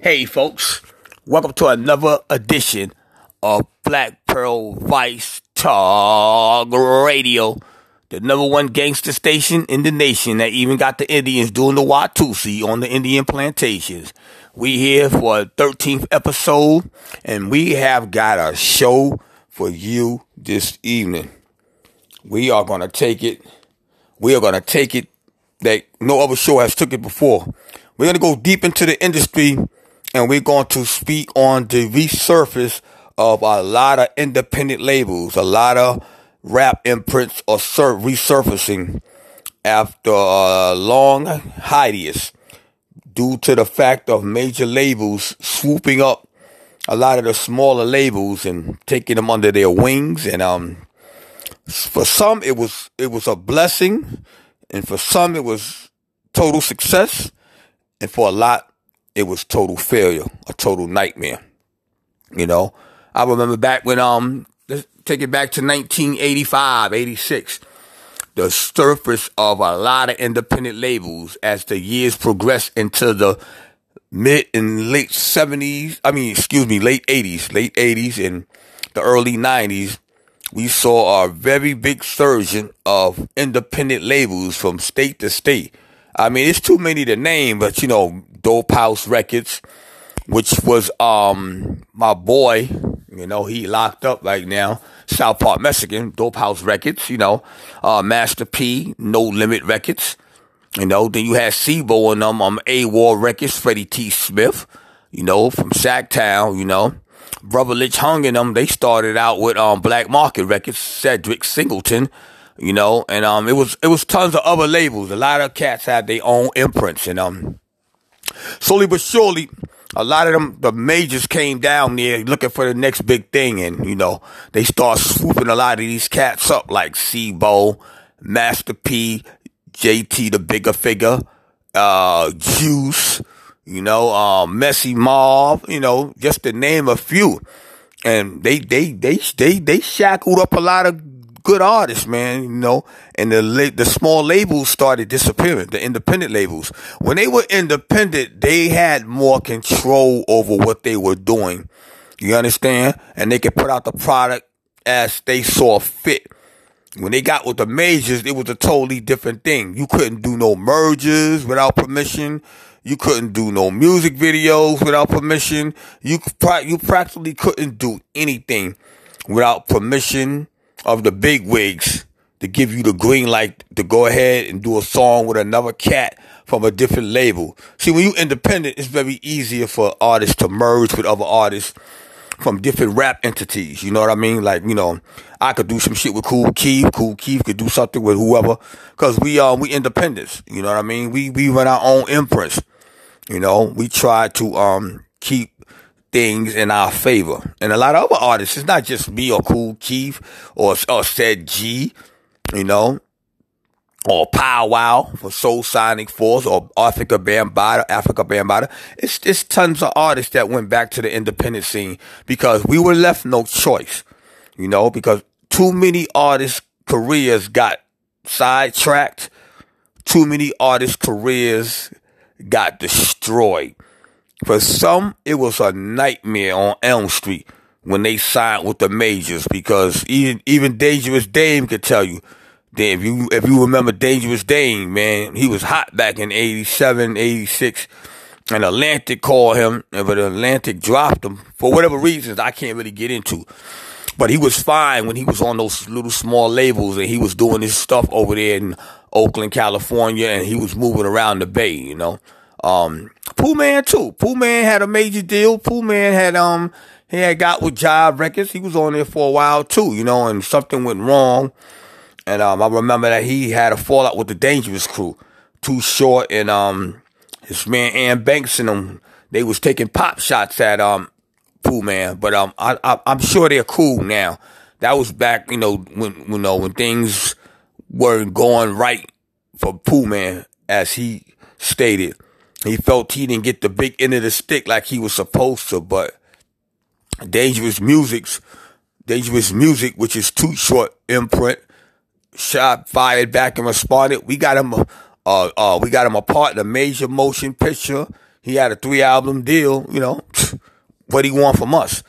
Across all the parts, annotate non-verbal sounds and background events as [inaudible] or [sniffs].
Hey, folks, welcome to another edition of Black Pearl Vice Talk Radio, the number one gangster station in the nation that even got the Indians doing the Watusi on the Indian plantations. We here for a 13th episode, and we have got a show for you this evening. We are going to take it. We are going to take it that no other show has took it before. We're going to go deep into the industry and we're going to speak on the resurface of a lot of independent labels, a lot of rap imprints are resurfacing after a long hiatus due to the fact of major labels swooping up a lot of the smaller labels and taking them under their wings. And um for some it was it was a blessing. And for some it was total success. And for a lot it was total failure, a total nightmare. You know, I remember back when, um, let's take it back to 1985, 86, the surface of a lot of independent labels as the years progressed into the mid and late 70s, I mean, excuse me, late 80s, late 80s and the early 90s, we saw a very big surge of independent labels from state to state. I mean, it's too many to name, but you know, Dope House Records, which was um my boy, you know, he locked up right now. South Park Mexican, Dope House Records, you know, uh, Master P, No Limit Records, you know, then you had C-Bo and them, um, AWOL Records, Freddie T. Smith, you know, from Sacktown, you know. Brother Lynch Hung and them, they started out with, um, Black Market Records, Cedric Singleton, you know, and, um, it was, it was tons of other labels. A lot of cats had their own imprints and, um, slowly but surely, a lot of them, the majors came down there looking for the next big thing. And, you know, they start swooping a lot of these cats up like C-Bo, Master P, JT, the Bigga Figga, uh, Juice, you know, um, Messy Marv, you know, just to name a few. And they, they, they, they, they shackled up a lot of good artists, man, you know, and the the small labels started disappearing, the independent labels. When they were independent, they had more control over what they were doing. You understand? And they could put out the product as they saw fit. When they got with the majors, it was a totally different thing. You couldn't do no mergers without permission. You couldn't do no music videos without permission. You you practically couldn't do anything without permission of the big wigs to give you the green light to go ahead and do a song with another cat from a different label. See, when you independent, it's very easier for artists to merge with other artists from different rap entities. You know what I mean? Like, you know, I could do some shit with Kool Keith. Kool Keith could do something with whoever. Cause we, uh, we independents. You know what I mean? We, we run our own imprints. You know, we try to, um, keep things in our favor. And a lot of other artists, it's not just me or Kool Keith or, or Said G, you know, or Pow Wow for Soul Sonic Force or Afrika Bambaataa, Afrika Bambaataa. It's, it's tons of artists that went back to the independent scene because we were left no choice, you know, because too many artists' careers got sidetracked. Too many artists' careers got destroyed. For some, it was a nightmare on Elm Street when they signed with the majors because even even Dangerous Dame could tell you that if you if you remember Dangerous Dame, man, he was hot back in 87, 86. And Atlantic called him, but Atlantic dropped him for whatever reasons I can't really get into. But he was fine when he was on those little small labels and he was doing his stuff over there in Oakland, California, and he was moving around the Bay, you know. Um, Pooh Man too. Pooh Man had a major deal. Pooh Man had um he had got with Jive Records. He was on there for a while too, you know, and something went wrong. And um, I remember that he had a fallout with the Dangerous Crew. Too Short and um his man Ant Banks and them they was taking pop shots at um Pooh Man, but um I, I I'm sure they're cool now. That was back, you know, when you know when things weren't going right for Pooh Man, as he stated. He felt he didn't get the big end of the stick like he was supposed to, but Dangerous Music's Dangerous Music, which is Too Short imprint, shot fired back and responded. We got him, uh, uh, we got him a part in a major motion picture. He had a three album deal, you know, [sniffs] what he want from us.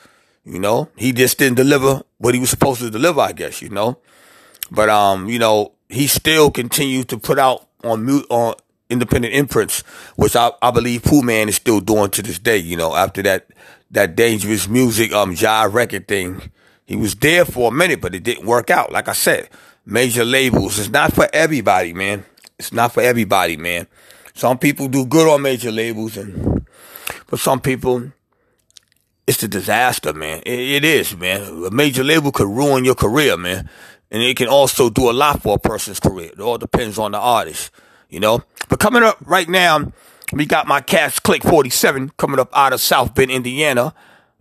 You know, he just didn't deliver what he was supposed to deliver, I guess, you know. But, um, you know, he still continued to put out on mute, on independent imprints, which I, I believe Pooh Man is still doing to this day, you know, after that, that dangerous music, um, jive record thing. He was there for a minute, but it didn't work out. Like I said, major labels. It's not for everybody, man. It's not for everybody, man. Some people do good on major labels and, but some people, it's a disaster, man. It, it is, man. A major label could ruin your career, man. And it can also do a lot for a person's career. It all depends on the artist, you know? But coming up right now, we got my cats Click 47 coming up out of South Bend, Indiana.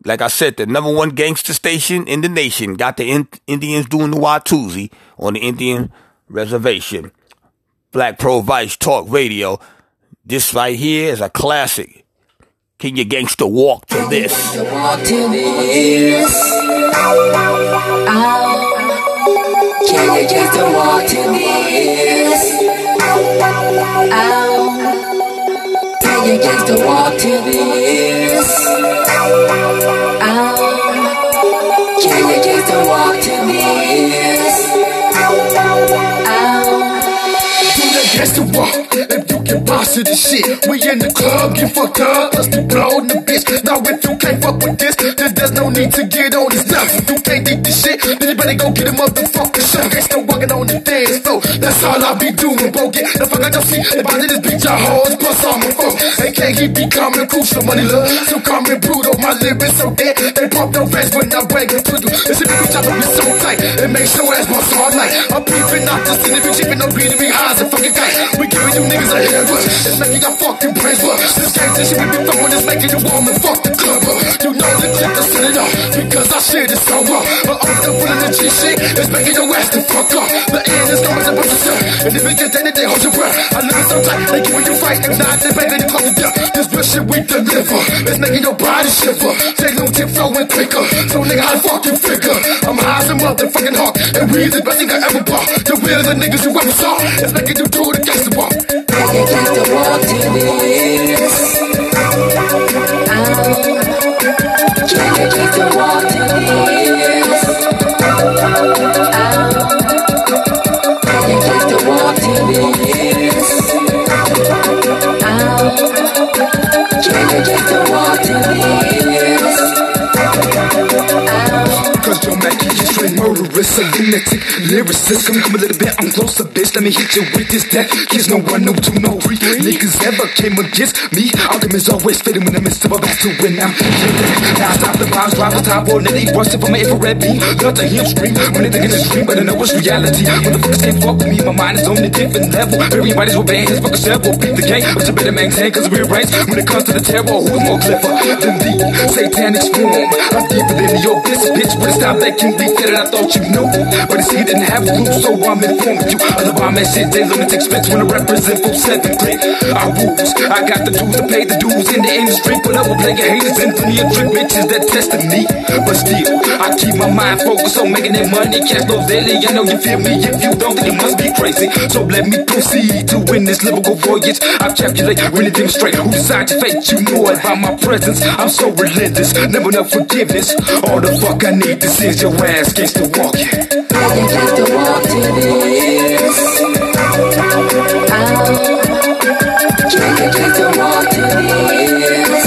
Like I said, the number one gangster station in the nation. Got the in- Indians doing the Watusi on the Indian reservation. Black Pearl Vice Talk Radio. This right here is a classic. Can you gangster walk to this? Walk to this. Oh, can you gangster walk to this? Oh, can you gangster walk to this? Oh, can you gangster walk to this? That gangsta walk if you can boss to the shit. We in the club, get fucked up, plus we blow the bitch. Now if you can't fuck with this, then there's no need to get on this level. If you can't dig this shit, then you better go get a motherfucking show. Gangsta walking on the dance floor, that's all I be doing, bro. Get the fuck out your seat, I did this bitch, I hoes, plus all my folks. He be coming crucial, money love, so and brutal. My lyrics so dead, they pump no fast when I bang it to you. Bitch, I be so tight, it makes your ass my all night. I'm peeping out the city, be chipping, no beating me highs and fucking tight. We giving you niggas a head rush. It's making your fucking brains work. This gangsta shit we be throwing is making you and fuck the club up. You know the clip to set it off because I shit is so raw. But I'm still feeling the G shit. It's making your ass to fuck up. The end is coming to bust yourself. And if it gets any day, hold your breath. I live so tight, they giving you fight. And not they they close to death. This real shit we deliver. It's making your body shiver. Take no tip flowing quicker. So nigga, how the fuck you figure? I'm high as a motherfucking hawk. And we the best thing I ever bought. The real the niggas you ever saw. It's making you murderous, a lunatic lyricist. Come, come a little bit, I'm closer, bitch. Let me hit you with this deck. Kids, no one, no two, no three. Niggas ever came against me. Arguments always fitting when I'm in my best to win. Now stop the bombs, drop the top, or they busting from my infrared beam. Love to hear 'em scream when they think it's a dream, but I know it's reality. Motherfuckers can't fuck with me, my mind is on a different level. Everybody's will ban his fucking self, will beat the game. But you better maintain, cause we're right. When it comes to the terror, who's more clever than the satanic swarm? I'm deeper than your bitch, bitch. But it's time that can be fitted, I thought you knew. But see, you didn't have clue, so I'm informing you. Other bomb shit, they lunatic spits when I represent full seven click. I rules, I got the tools to pay the dues in the industry. Put up with playing haters and of trick bitches that tested me. But still, I keep my mind focused on making that money. Cash flow daily, I know you feel me. If you don't, then you must be crazy. So let me proceed to win this lyrical voyage. I calculate, really demonstrate who decides to fake. You know about my presence. I'm so relentless, never enough forgiveness. All the fuck I need, this is your ass gangsta Can you gangster walk to this? Oh, can you gangster walk to this?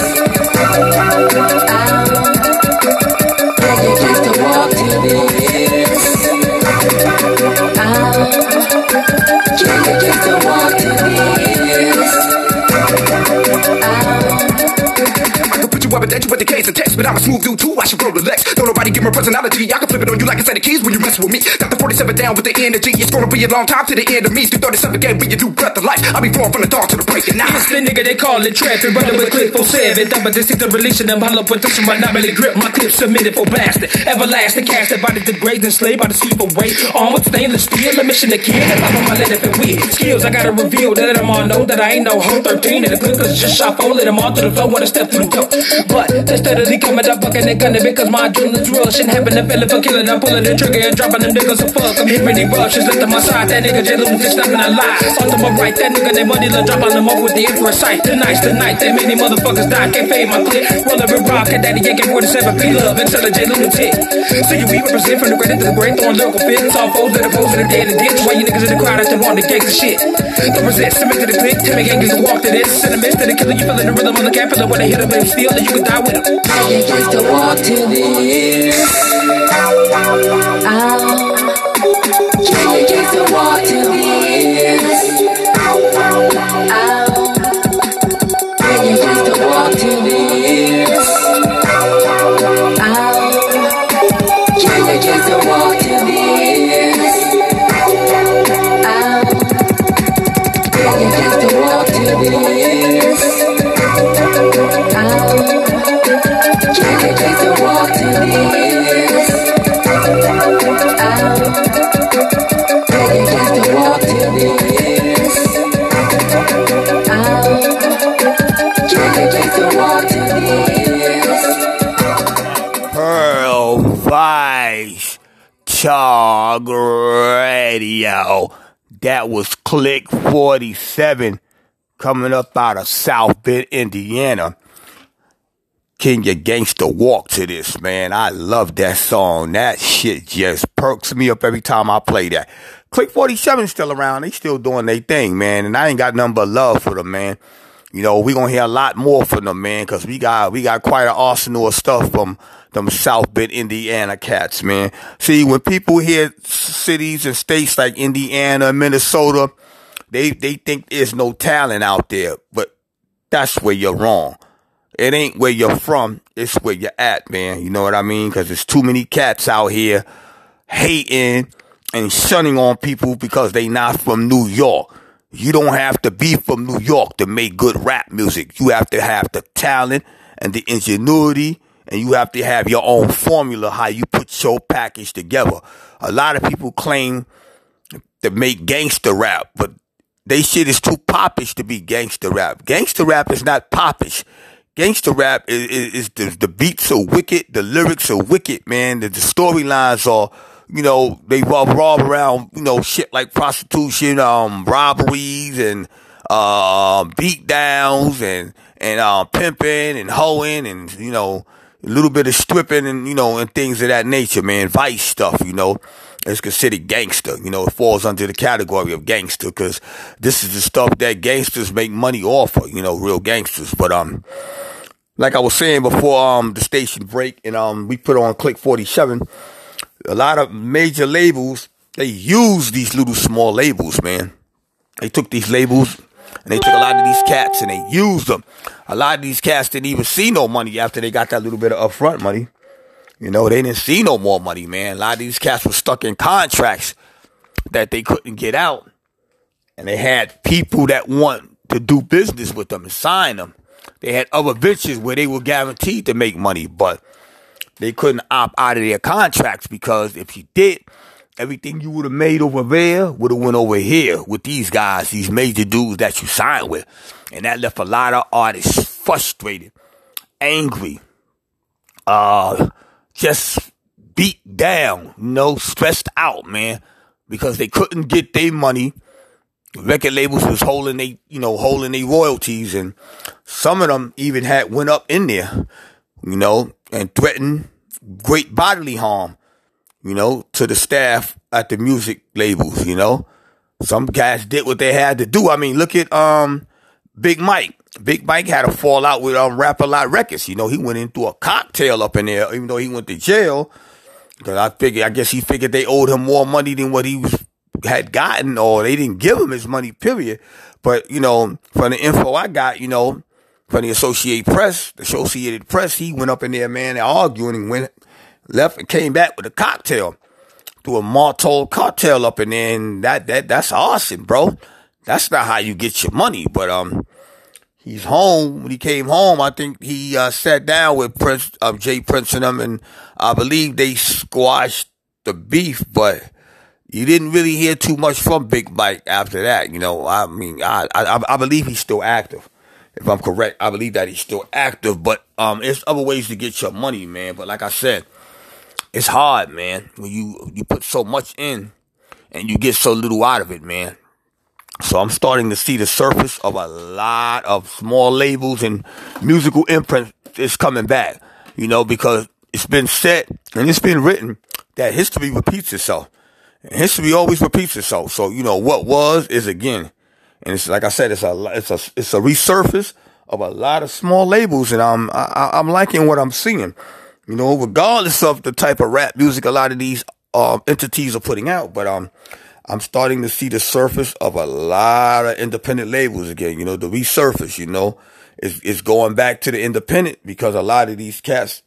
Oh, can you gangster walk to this? Oh, can you gangster walk to this? I put you up and that you put the case and text, but I'm a smooth dude too. I should roll the legs. Don't nobody give me personality. I can flip it on you like a set of keys when you mess with me. Got the 47 down with the energy. It's gonna be a long time to the end of me. Through 37 game when you do breath of life. I'll be flowing from the dawn to the break of night. The nigga they call it trapping, running with clip for seven. Double distinct the release releasing them, hollow position, but not really grip. My clip submitted for blasting. Everlasting casted by the degraded and slave by the sleep away. Armed with stainless steel, a mission to kill. And I'm on my let it weird. Skills I gotta reveal that I'm all know that I ain't no hoe 13. And the clickers just shot four, let them all to the floor when I step through the door. But that's the steadily coming up, bucking and gunning because my adrenaline's rushing. Having a feeling for killing, I'm pulling the trigger and dropping them niggas. So fuck, I'm hitting the rushes. Left to my side, that nigga J. Lewis is stepping a lie. On to my right, that nigga, that money, drop on them off with the infrared sight. Tonight's the night, that many motherfuckers die. Can't fade my clip. Roller and rock, and daddy yanking 47 P love until the J. lunatic. So you we represent from the great to the great, throwing lyrical fits. All foes that oppose to the dead and ditch. Why you niggas in the crowd at the want the gangsta shit? Don't resist, submit to the click. Tell me gang is walk to this. A miss to the killer, you feeling the rhythm on the capital. When they hit him, baby, steal, then you can die with him. You get to walk to this. Ow. Can you get to walk That was Click 47 coming up out of South Bend, Indiana. Can you gangster walk to this, man? I love that song. That shit just perks me up every time I play that. Click 47 still around. They still doing their thing, man. And I ain't got nothing but love for them, man. You know, we gonna hear a lot more from them, man, cause we got, we got quite an arsenal of stuff from them South Bend, Indiana cats, man. See, when people hear cities and states like Indiana, Minnesota, they, they think there's no talent out there, but that's where you're wrong. It ain't where you're from, it's where you're at, man. You know what I mean? Cause there's too many cats out here hating and shunning on people because they not from New York. You don't have to be from New York to make good rap music. You have to have the talent and the ingenuity and you have to have your own formula how you put your package together. A lot of people claim to make gangster rap, but they shit is too popish to be gangster rap. Gangster rap is not popish. Gangster rap is, is, is the, the beats are wicked, the lyrics are wicked, man. The, the storylines are, you know, they revolve around, you know, shit like prostitution, um, robberies and, uh, beat downs and, and, uh, pimping and hoeing and, you know, a little bit of stripping and, you know, and things of that nature, man. Vice stuff, you know. It's considered gangster. You know, it falls under the category of gangster because this is the stuff that gangsters make money off of, you know, real gangsters. But, um, like I was saying before, um, the station break and, um, we put on Click 47, a lot of major labels, they use these little small labels, man. They took these labels and they took a lot of these cats and they used them. A lot of these cats didn't even see no money after they got that little bit of upfront money. You know, they didn't see no more money, man. A lot of these cats were stuck in contracts that they couldn't get out. And they had people that want to do business with them and sign them. They had other ventures where they were guaranteed to make money, but they couldn't opt out of their contracts because if you did, everything you would have made over there would have went over here with these guys, these major dudes that you signed with. And that left a lot of artists frustrated, angry, uh, just beat down, you know, stressed out, man, because they couldn't get their money. Record labels was holding they, you know, holding their royalties, and some of them even had went up in there, you know, and threatened great bodily harm, you know, to the staff at the music labels, you know. Some guys did what they had to do. I mean, look at um Big Mike. Big Mike had a fallout with um Rap a Lot Records. You know, he went into a cocktail up in there, even though he went to jail. Because I figured, I guess he figured they owed him more money than what he was had gotten, or they didn't give him his money. Period. But you know, from the info I got, you know, from the Associated Press, the Associated Press, he went up in there, man, arguing and went left and came back with a cocktail. Threw a Martell cocktail up and that that that's awesome, bro. That's not how you get your money, but um, he's home. When he came home, I think he uh, sat down with Prince uh, J. Prince and them, and I believe they squashed the beef, but you didn't really hear too much from Big Mike after that. You know, I mean, I I, I believe he's still active. If I'm correct, I believe that he's still active, but um, there's other ways to get your money, man. But like I said, it's hard, man, when you you put so much in and you get so little out of it, man. So I'm starting to see the surface of a lot of small labels and musical imprints is coming back, you know, because it's been said and it's been written that history repeats itself. And history always repeats itself. So, you know, what was is again. And it's like I said, it's a, it's a, it's a resurface of a lot of small labels and I'm, I, I'm liking what I'm seeing. You know, regardless of the type of rap music a lot of these, um, entities are putting out, but, um, I'm starting to see the surface of a lot of independent labels again, you know, the resurface, you know, it's, it's going back to the independent because a lot of these cats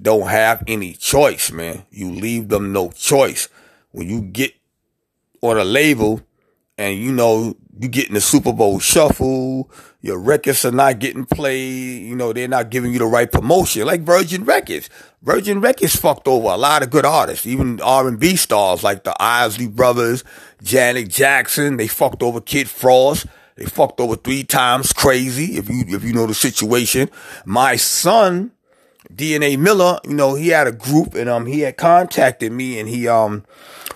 don't have any choice, man. You leave them no choice. When you get on a label and you know you getting the Super Bowl shuffle, your records are not getting played, you know, they're not giving you the right promotion, like Virgin Records. Virgin Records fucked over a lot of good artists, even R&B stars like the Isley Brothers, Janet Jackson, they fucked over Kid Frost. They fucked over three times crazy, if you, if you know the situation. My son, DNA Miller, you know, he had a group and, um, he had contacted me and he, um,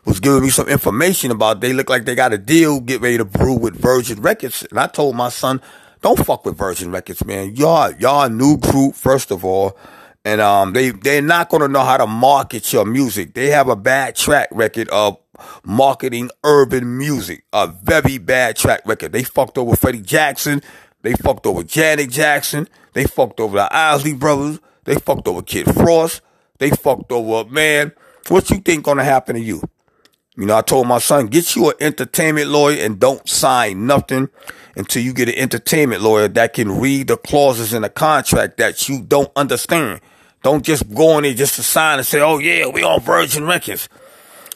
was giving me some information about they look like they got a deal, get ready to brew with Virgin Records. And I told my son, don't fuck with Virgin Records, man. Y'all, y'all new group, first of all. And, um, they, they're not to know how to market your music. They have a bad track record of marketing urban music. A very bad track record. They fucked over Freddie Jackson. They fucked over Janet Jackson. They fucked over the Isley Brothers. They fucked over Kid Frost. They fucked over, man, what you think gonna happen to you? You know, I told my son, get you an entertainment lawyer and don't sign nothing until you get an entertainment lawyer that can read the clauses in the contract that you don't understand. Don't just go in there just to sign and say, oh yeah, we on Virgin Records.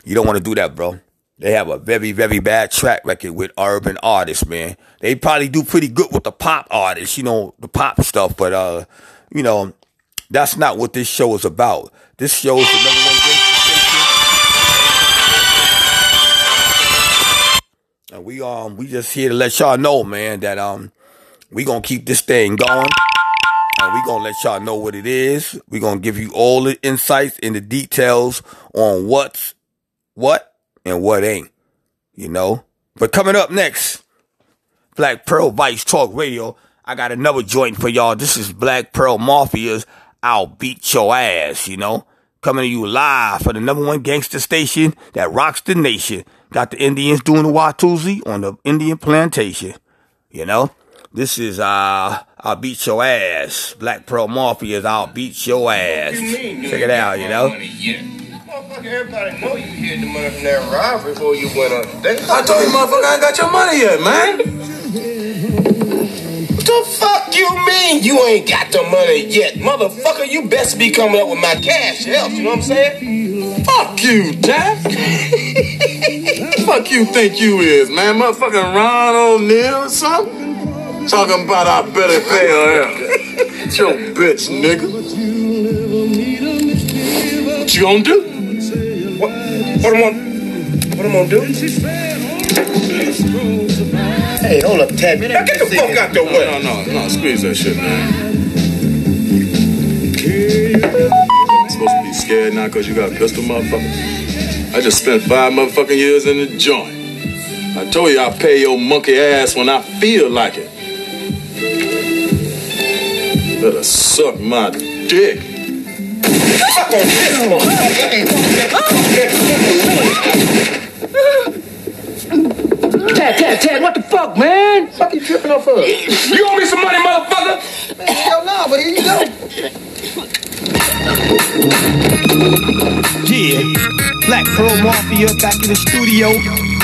You don't want to do that, bro. They have a very, very bad track record with urban artists, man. They probably do pretty good with the pop artists, you know, the pop stuff, but, uh, you know, that's not what this show is about. This show is the number one And we um we just here to let y'all know, man, that um we gonna keep this thing going. And we gonna let y'all know what it is. we gonna give you all the insights and the details on what's what and what ain't. You know? But coming up next, Black Pearl Vice Talk Radio. I got another joint for y'all. This is Black Pearl Mafia's I'll Beat Your Ass, you know? Coming to you live for the number one gangster station that rocks the nation. Got the Indians doing the Watusi on the Indian plantation. You know? This is uh I'll beat your ass. Black Pearl Mafia's I'll beat your ass. You Check it out, you know? Motherfucker, everybody know you hid the money from that robbery before you went on. They, I told you, motherfucker, I ain't got your money yet, man. What the fuck you mean you ain't got the money yet? Motherfucker, you best be coming up with my cash else, you know what I'm saying? Fuck you, Jack. [laughs] fuck you think you is, man? Motherfucking Ron O'Neal or something? Talking about I better pay her out. It's your bitch, nigga. What you gonna do? What, what am I, what am I gonna do? Hey, hold up, Ted. Now get the fuck out the way. No, no, no, squeeze that shit, man. Supposed to be scared now because you got a pistol, motherfucker. I just spent five motherfucking years in the joint. I told you I'll pay your monkey ass when I feel like it. Better suck my dick. Fuck on this Ted, Ted, Ted, what the fuck, man? Fuck you tripping off of? You owe me some money, motherfucker! Hell no, but here you go. Yeah, Black Pearl Mafia back in the studio.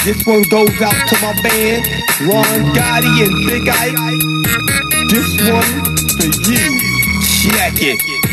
This one goes out to my band, Ron Gotti and Big Ike. This one for you. Check it.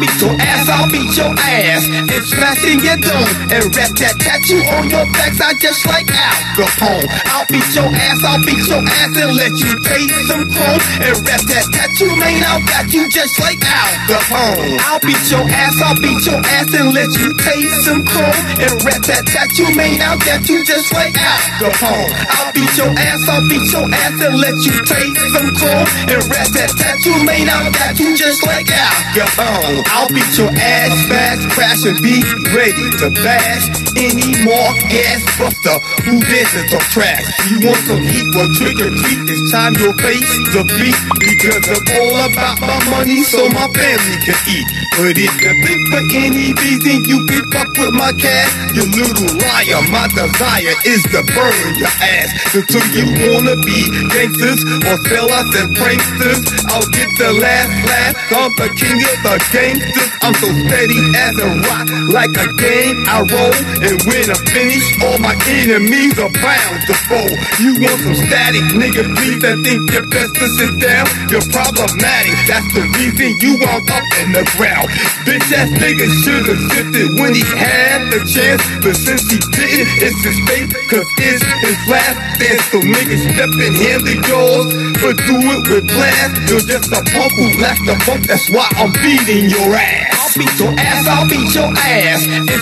Beat your ass, I'll beat your ass and smash in your dome and rap that tattoo on your backside just like Al Capone. I'll beat your ass, I'll beat your ass and let you taste some chrome and rap that tattoo, man. I'll got you just like Al Capone. I'll beat your ass, I'll beat your ass and let you taste some chrome and rap that tattoo, man. I'll get you just like Al Capone. I'll beat your ass, I'll beat your ass and let you taste some chrome and rap that tattoo, man. I'll got you just like Al Capone. I'll beat your ass fast, crash and be ready to bash any more gas buster who dances or trash. You want some heat? Well, trick or treat. It's time you'll face the beat because I'm all about my money so my family can eat. But if you think for any reason you can fuck with my cash, you little liar. My desire is to burn your ass until you wanna be gangsters or fellas and pranksters. I'll get the last laugh. I'm the king of the I'm so steady as a rock, like a game I roll. And when I finish, all my enemies are bound to fall. You want some static, nigga? Please, I think you're best to sit down. You're problematic. That's the reason you wound up in the ground. Bitch ass nigga should've shifted when he had the chance, but since he didn't, it's his fate, cause it's his last dance. So niggas step in hand the yours, but do it with class. You're just a punk who left the funk, that's why I'm beating your ass. I'll beat your ass, I'll beat your ass,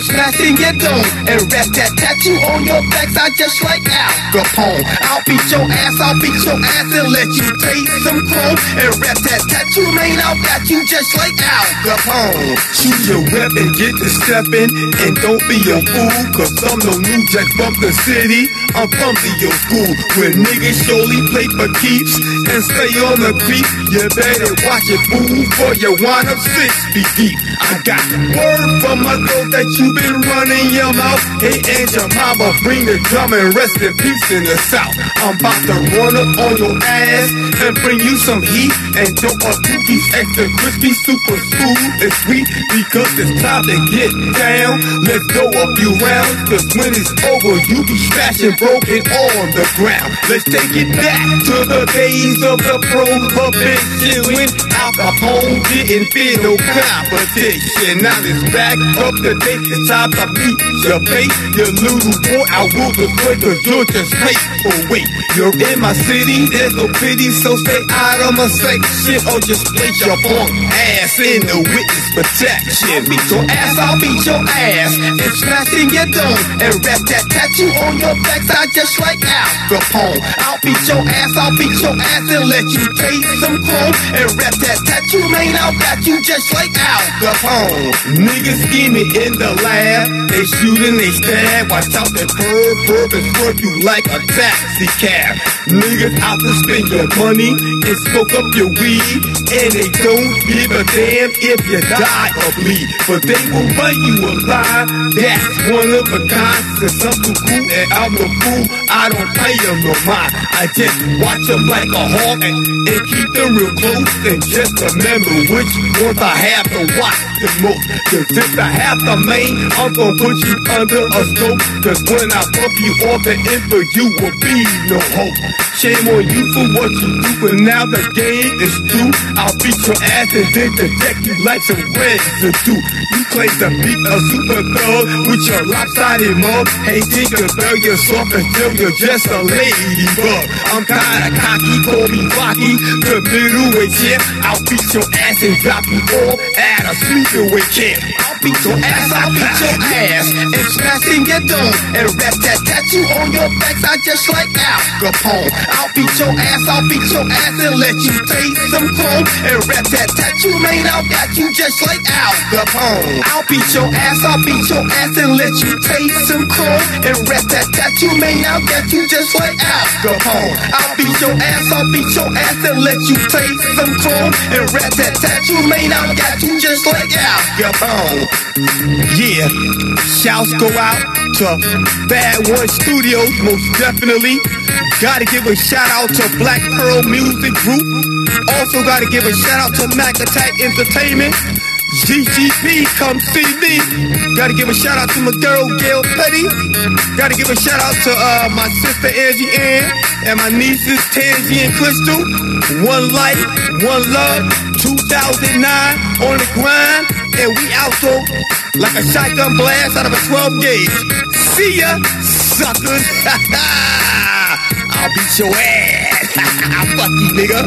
smash in your dome, and rest that tattoo on your backside just like Al Capone. I'll beat your ass, I'll beat your ass, and let you taste some chrome, and rest that tattoo, man, I'll got you just like Al Capone. Choose your weapon, get to stepping, and don't be a fool, cause I'm no new jack from the city. I'm from the your school, where niggas surely play for keeps, and stay on the creep. You better watch it, fool, for you wind up six feet deep. I got word from my girl that you been running your mouth. Hey, and your mama, bring the drum and rest in peace in the south. I'm about to run up on your ass and bring you some heat and throw a cookies extra crispy, super smooth and sweet because it's time to get down. Let's go a few rounds, cause when it's over, you be smashing broken on the ground. Let's take it back to the days of the prohibition when Al Capone didn't feel no competition. Now it's back up to date. It's time to meet your fate. You little boy, I will destroy cause you're just fake. Oh wait, you're in my city, there's no pity, so stay out of my section or just place your punk ass in the witness protection. Beat your ass, I'll beat your ass, and smash in your dome, and wrap that tattoo on your backside just like Al Capone. I'll beat your ass, I'll beat your ass, and let you taste some chrome, and wrap that tattoo, man, I'll got you just like Al Capone. Niggas scheming in the lab, they shooting, they stab, watch out the curb, curb and swerve you like a taxi cab. Niggas out to spend your money and smoke up your weed, and they don't give a damn if you die or bleed, but they will run you alive. That's one of a kind, I'm too cool and I'm a fool. I don't pay them no mind. I just watch them like a hawk and, and keep them real close and just remember which ones I have to watch the most. Cause if I have the main, I'm gonna put you under a scope. Cause when I bump you off the end for you will be no hope. Shame on you for what you do, but now the game is through. I'll beat your ass and then detect you like some residue. You claim to be a super thug with your lopsided mug. Hey, think you throw your soft until you're just a ladybug. I'm kinda cocky, call me Rocky, the middleweight champ. I'll beat your ass and drop you off at a sleepaway camp. Beat your ass, I'll beat your ass, and smash in your dome, and wrap that tattoo on your backside just like Al Capone. I'll beat your ass, I'll beat your ass, and let you taste some chrome, and wrap that tattoo, man, I'll got you just like Al Capone. I'll beat your ass, I'll beat your ass, and let you taste some chrome, and wrap that tattoo, man, I'll got you just like Al Capone. I'll beat your ass, I'll beat your ass, and let you taste some chrome, and wrap that tattoo, man, I'll got you just like Al Capone. Yeah, shouts go out to Bad One Studios, most definitely. Gotta give a shout out to Black Pearl Music Group. Also gotta give a shout out to Mac Attack Entertainment. GGP, come see me. Gotta give a shout out to my girl Gail Petty. Gotta give a shout out to uh, my sister Angie Ann and my nieces Tansy and Crystal. One life, one love. 2009 on the grind. And we out so like a shotgun blast out of a 12 gauge. See ya, suckers. [laughs] I'll beat your ass. [laughs] Fuck you, nigga.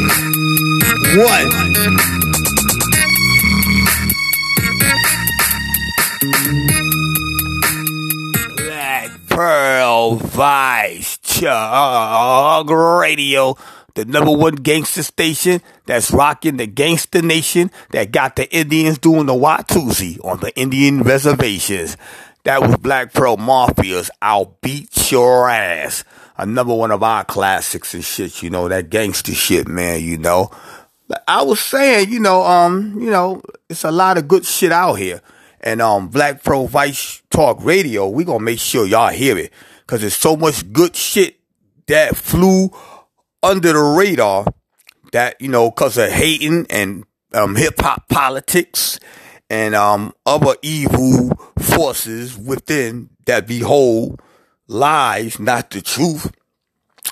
Black Pearl Vice Chug Radio, the number one gangster station that's rocking the gangster nation that got the Indians doing the Watusi on the Indian reservations. That was Black Pearl Mafia's I'll Beat Your Ass. Another one of our classics and shit, you know, that gangster shit, man, you know. I was saying, you know, um, you know, it's a lot of good shit out here. And um Black Pearl Vice Talk Radio, we gonna make sure y'all hear it. Cause there's so much good shit that flew under the radar that, you know, cause of hating and um hip hop politics and um other evil forces within that behold lies, not the truth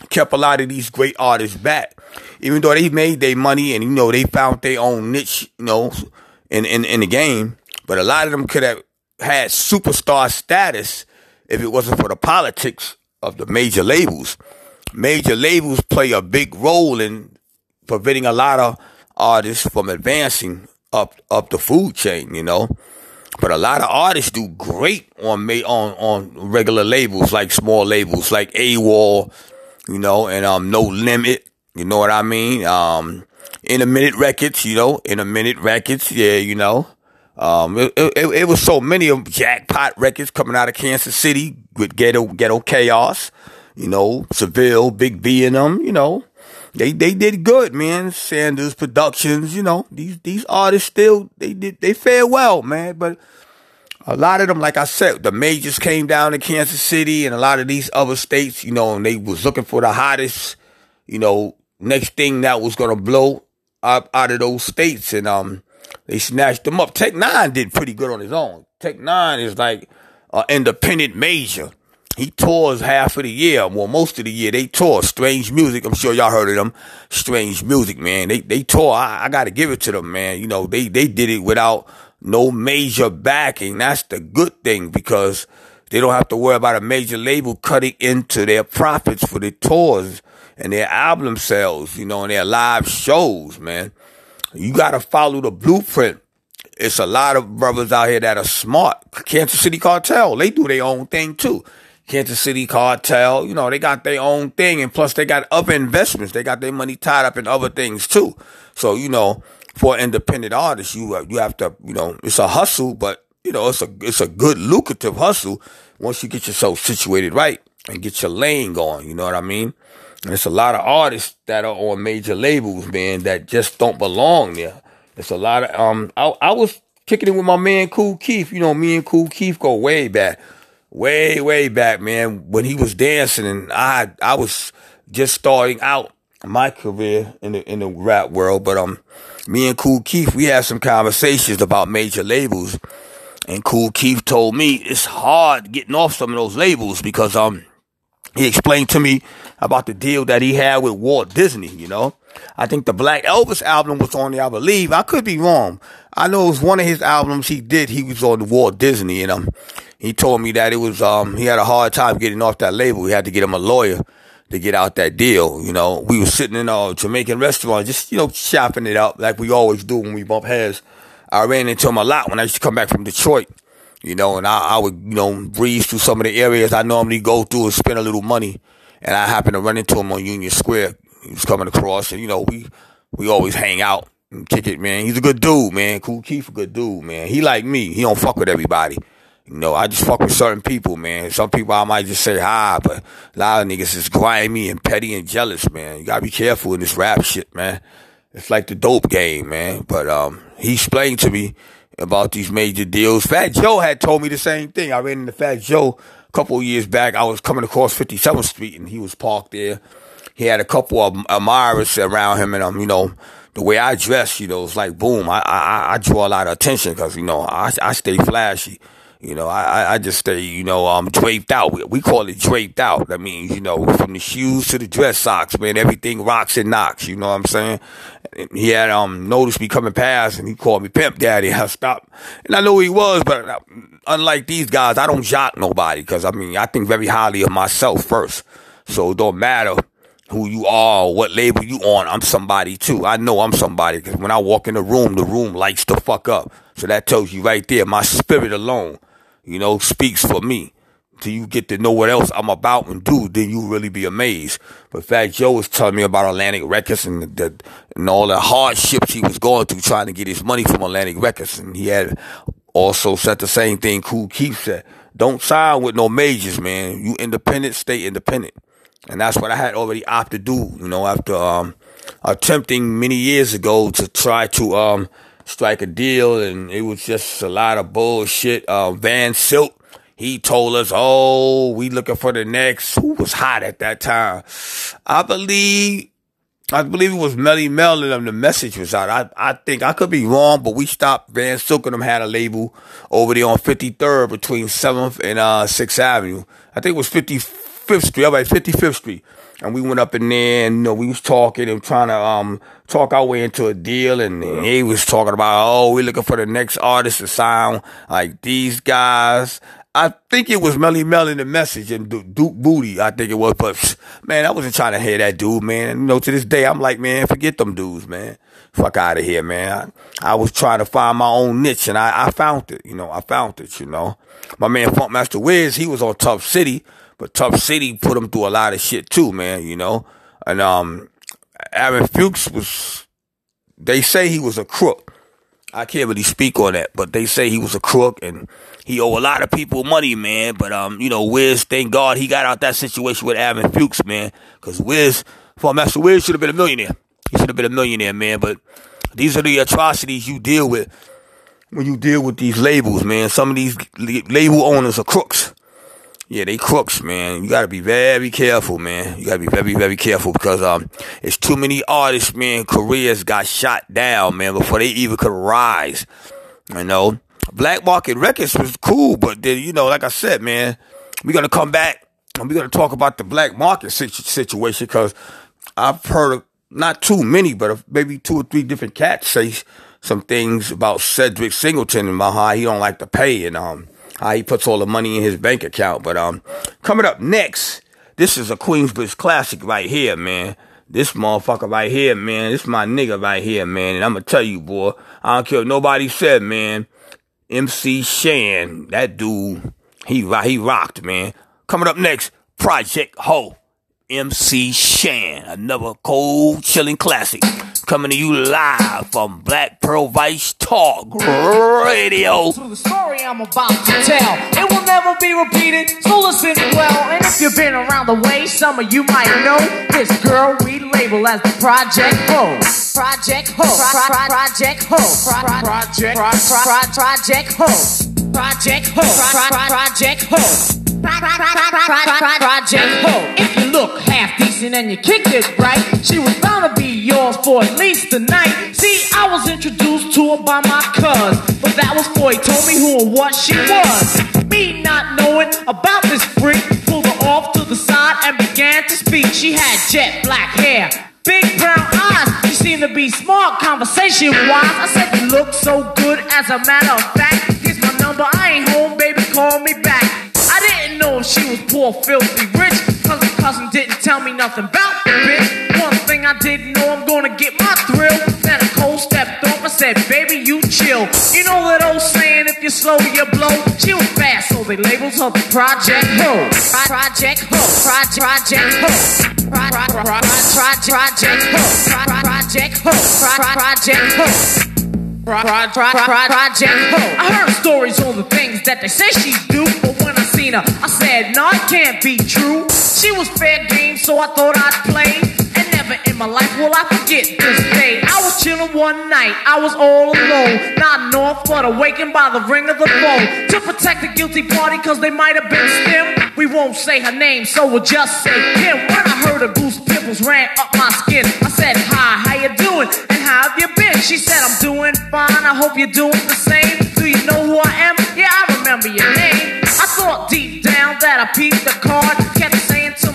kept a lot of these great artists back. Even though they made their money and you know they found their own niche, you know, in, in, in the game. But a lot of them could have had superstar status if it wasn't for the politics of the major labels. Major labels play a big role in preventing a lot of artists from advancing up up the food chain, you know. But a lot of artists do great on ma- on on regular labels like small labels like AWOL, you know, and um No Limit, you know what I mean? Um in a minute records, you know, in a minute records, yeah, you know. Um, it, it, it was so many of jackpot records coming out of Kansas City with ghetto ghetto chaos, you know, Seville, Big B and them, you know. They they did good, man. Sanders Productions, you know, these these artists still they did they fared well, man. But a lot of them, like I said, the majors came down to Kansas City and a lot of these other states, you know, and they was looking for the hottest, you know, next thing that was gonna blow up out of those states, and um, they snatched them up. Tech N9ne did pretty good on his own. Tech N9ne is like an independent major. He tours half of the year, well, most of the year. They tour Strange Music. I'm sure y'all heard of them. Strange Music, man. They they tour. I, I got to give it to them, man. You know, they they did it without no major backing. That's the good thing because they don't have to worry about a major label cutting into their profits for their tours and their album sales, you know, and their live shows, man. You got to follow the blueprint. It's a lot of brothers out here that are smart. Kansas City Cartel, they do their own thing too. Kansas City Cartel, you know, they got their own thing and plus they got other investments. They got their money tied up in other things too. So, you know, for independent artists, you uh, you have to, you know, it's a hustle, but you know, it's a it's a good lucrative hustle once you get yourself situated right and get your lane going. You know what I mean? And it's a lot of artists that are on major labels, man, that just don't belong there. It's a lot of um. I I was kicking it with my man Kool Keith. You know, me and Kool Keith go way back, way way back, man. When he was dancing, and I I was just starting out my career in the in the rap world, but um, me and Kool Keith, we had some conversations about major labels, and Kool Keith told me it's hard getting off some of those labels because um, he explained to me about the deal that he had with Walt Disney. You know, I think the Black Elvis album was on there. I believe I could be wrong. I know it was one of his albums he did. He was on the Walt Disney, and um, he told me that it was um, he had a hard time getting off that label. He had to get him a lawyer to get out that deal. You know, we were sitting in a Jamaican restaurant, just, you know, chopping it up like we always do when we bump heads. I ran into him a lot when I used to come back from Detroit, you know, and I, I would, you know, breeze through some of the areas I normally go through and spend a little money. And I happened to run into him on Union Square. He was coming across and, you know, we, we always hang out and kick it, man. He's a good dude, man. Kool Keith, a good dude, man. He like me. He don't fuck with everybody. You know, I just fuck with certain people, man. Some people I might just say hi, but a lot of niggas is grimy and petty and jealous, man. You gotta be careful in this rap shit, man. It's like the dope game, man. But um, he explained to me about these major deals. Fat Joe had told me the same thing. I ran into Fat Joe a couple years back. I was coming across 57th Street and he was parked there. He had a couple of admirers around him and um, you know, the way I dress, you know, it's like boom. I I, I draw a lot of attention because you know I I stay flashy. You know, I, I just stay, you know, um, draped out. We, we call it draped out. That means, you know, from the shoes to the dress socks, man, everything rocks and knocks. You know what I'm saying? he had um noticed me coming past and he called me pimp daddy. [laughs] I stopped and I knew he was, but uh, unlike these guys, I don't jock nobody because I mean I think very highly of myself first. So it don't matter who you are what label you on. I'm somebody too. I know I'm somebody because when I walk in the room, the room lights the fuck up. So that tells you right there, my spirit alone, you know, speaks for me till you get to know what else I'm about and do, then you really be amazed. But Fat Joe was telling me about Atlantic Records and the, and all the hardships he was going through trying to get his money from Atlantic Records, and he had also said the same thing. Kool Keith said, "Don't sign with no majors, man. You independent, stay independent." And that's what I had already opted to do, you know, after um, attempting many years ago to try to um, strike a deal, and it was just a lot of bullshit. Uh, Van Silk he told us, "Oh, we looking for the next." Who was hot at that time? I believe, I believe it was Melle Mel and them. The message was out. I, I think I could be wrong, but we stopped. Van Silk and them had a label over there on 53rd between 7th and uh 6th Avenue. I think it was 55th Street. All right, 55th Street. And we went up in there and, you know, we was talking and trying to, um, talk our way into a deal. And, and he was talking about, oh, we're looking for the next artist to sound like these guys. I think it was Melle Mel in the message and Duke Bootee. I think it was, but man, I wasn't trying to hear that dude, man. And, you know, to this day, I'm like, man, forget them dudes, man. Fuck out of here, man. I, I, was trying to find my own niche and I, I found it, you know, I found it, you know. My man Funkmaster Wiz, he was on Tuff City, but Tuff City put him through a lot of shit too, man, you know. And, um, Aaron Fuchs was, they say he was a crook. I can't really speak on that, but they say he was a crook and he owe a lot of people money, man. But um, you know, Wiz, thank God he got out that situation with Aaron Fuchs, man. Cause Wiz, Funkmaster Wiz should have been a millionaire. He should have been a millionaire, man. But these are the atrocities you deal with when you deal with these labels, man. Some of these label owners are crooks. Yeah, they crooks, man. You gotta be very careful, man. You gotta be very, very careful because um, it's too many artists, man. Careers got shot down, man, before they even could rise. You know, Black Market Records was cool, but then, you know, like I said, man, we're to come back and we're to talk about the black market situation because I've heard of not too many, but maybe two or three different cats say some things about Cedric Singleton and how he don't like to pay and um how he puts all the money in his bank account. But um coming up next, this is a Queensbridge classic right here, man. This motherfucker right here, man. This my nigga right here, man. And I'm gonna tell you, boy, I don't care what nobody said, man. MC Shan, that dude, he he rocked, man. Coming up next, Project Ho. MC Shan, another Cold Chillin' classic. Coming to you live from Black Pearl Vice Talk Radio. To the story I'm about to tell, it will never be repeated, so listen well. And if you've been around the way, some of you might know this girl we label as the Project Ho. Project Ho. Project Ho. Project Ho. Project Ho. Project Ho. Project Ho. If you look half decent and you kick it right, she was bound to be yours for at least a night. See, I was introduced to her by my cuz, but that was before he told me who and what she was. Me not knowing about this freak, pulled her off to the side and began to speak. She had jet black hair, big brown eyes. She seemed to be smart conversation wise. I said, You look so good, as a matter of fact. Here's my number, I ain't home, baby, call me back. I didn't know if she was poor, filthy rich. My cousin didn't tell me nothing about the bitch. One thing I didn't know, I'm gonna get my thrill. Then a cold stepped up and said, baby, you chill. You know that old saying, if you're slow, you blow. She was fast, so they labeled her the Project Ho. Project Ho. Project Project Ho. Project Ho. Project Ho. Project Ho. Project Ho. I heard stories on the things that they say she do, I said, no, it can't be true. She was fair game, so I thought I'd play. And never in my life will I forget this day. I was chilling one night, I was all alone. Not north, but awakened by the ring of the phone. To protect the guilty party, cause they might have been stem. We won't say her name, so we'll just say Kim. When I heard her goose pimples ran up my skin, I said, Hi, how you doing? And how have you been? She said, I'm doing fine, I hope you're doing the same. Do you know who I am?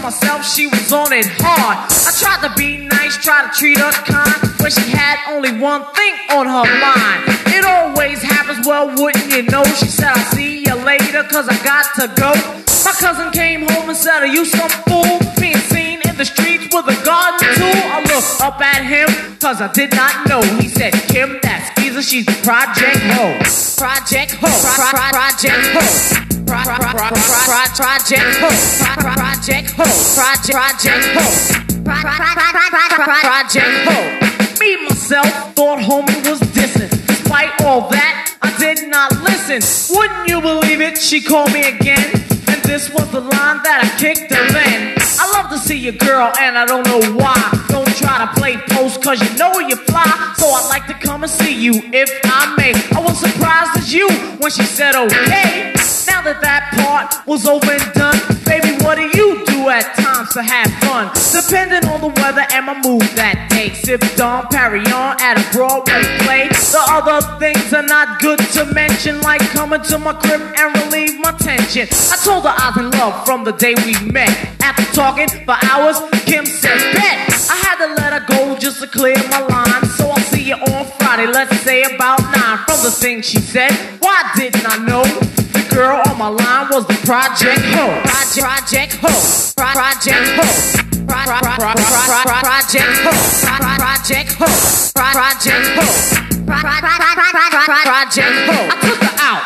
Myself, she was on it hard. I tried to be nice, tried to treat her kind, but she had only one thing on her mind. It always happens, well, wouldn't you know? She said, I'll see you later, cause I got to go. My cousin came home and said, Are you some fool? Being seen in the streets with a garden tool. I looked up at him, cause I did not know. He said, Kim, that's Skeezer, she's Project Ho. Project Ho. Pro- pro- Project Ho. Pro- pro- pro- pro- pro- Project Ho. Pro- pro- Project Ho. Project Ho. Pro- pro- pro- pro- pro- pro- Project Ho. Me myself thought homie was dissing. Despite all that, I did not listen. Wouldn't you believe it? She called me again. This was the line that I kicked her in. I love to see your girl, and I don't know why. Don't try to play post, cause you know you fly. So I'd like to come and see you if I may. I was surprised as you when she said okay. Now that that part was over and done, baby, what do you do at times to have fun? Depending on the weather and my mood that day. Sip Dom Perignon at a Broadway play. The other things are not good to mention, like coming to my crib and relieve my tension. I told her Was in love from the day we met. After talking for hours, Kim said, Bet. I had to let her go just to clear my line. So I'll see you on Friday, let's say about nine. From the things she said, why didn't I know? The girl on my line was the Project Ho. Project, Project Ho. Pro- Project Ho. Pro- pro- pro- pro- pro- pro- Project Ho. Pro- Project Ho. Project Ho. Pro- pro- pro- pro- pro- pro- pro- Project Ho. I took her out.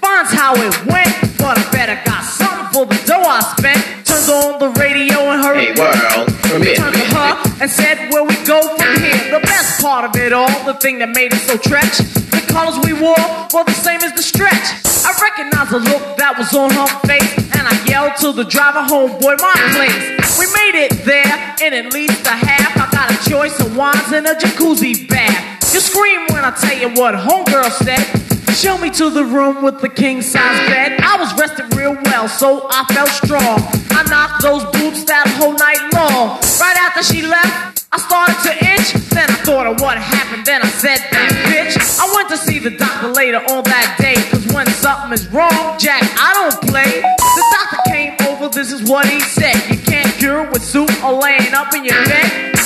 Finds how it went, but I better got something for the dough I spent. Turned on the radio and heard Hey, world, from here. turned to her and said, Where we go from here? The best part of it all, the thing that made it so stretch, the colors we wore were the same as the stretch. I recognized the look that was on her face, and I yelled to the driver, Homeboy, my place. We made it there in at least a half. I got a choice of wines and a jacuzzi bath. You scream when I tell you what homegirl said. Show me to the room with the king size bed. I was rested real well, so I felt strong. I knocked those boots that whole night long. Right after she left, I started to itch. Then I thought of what happened, then I said that bitch. I went to see the doctor later on that day, cause when something is wrong, Jack, I don't play. The doctor came over, this is what he said. You can't cure with soup or laying up in your bed.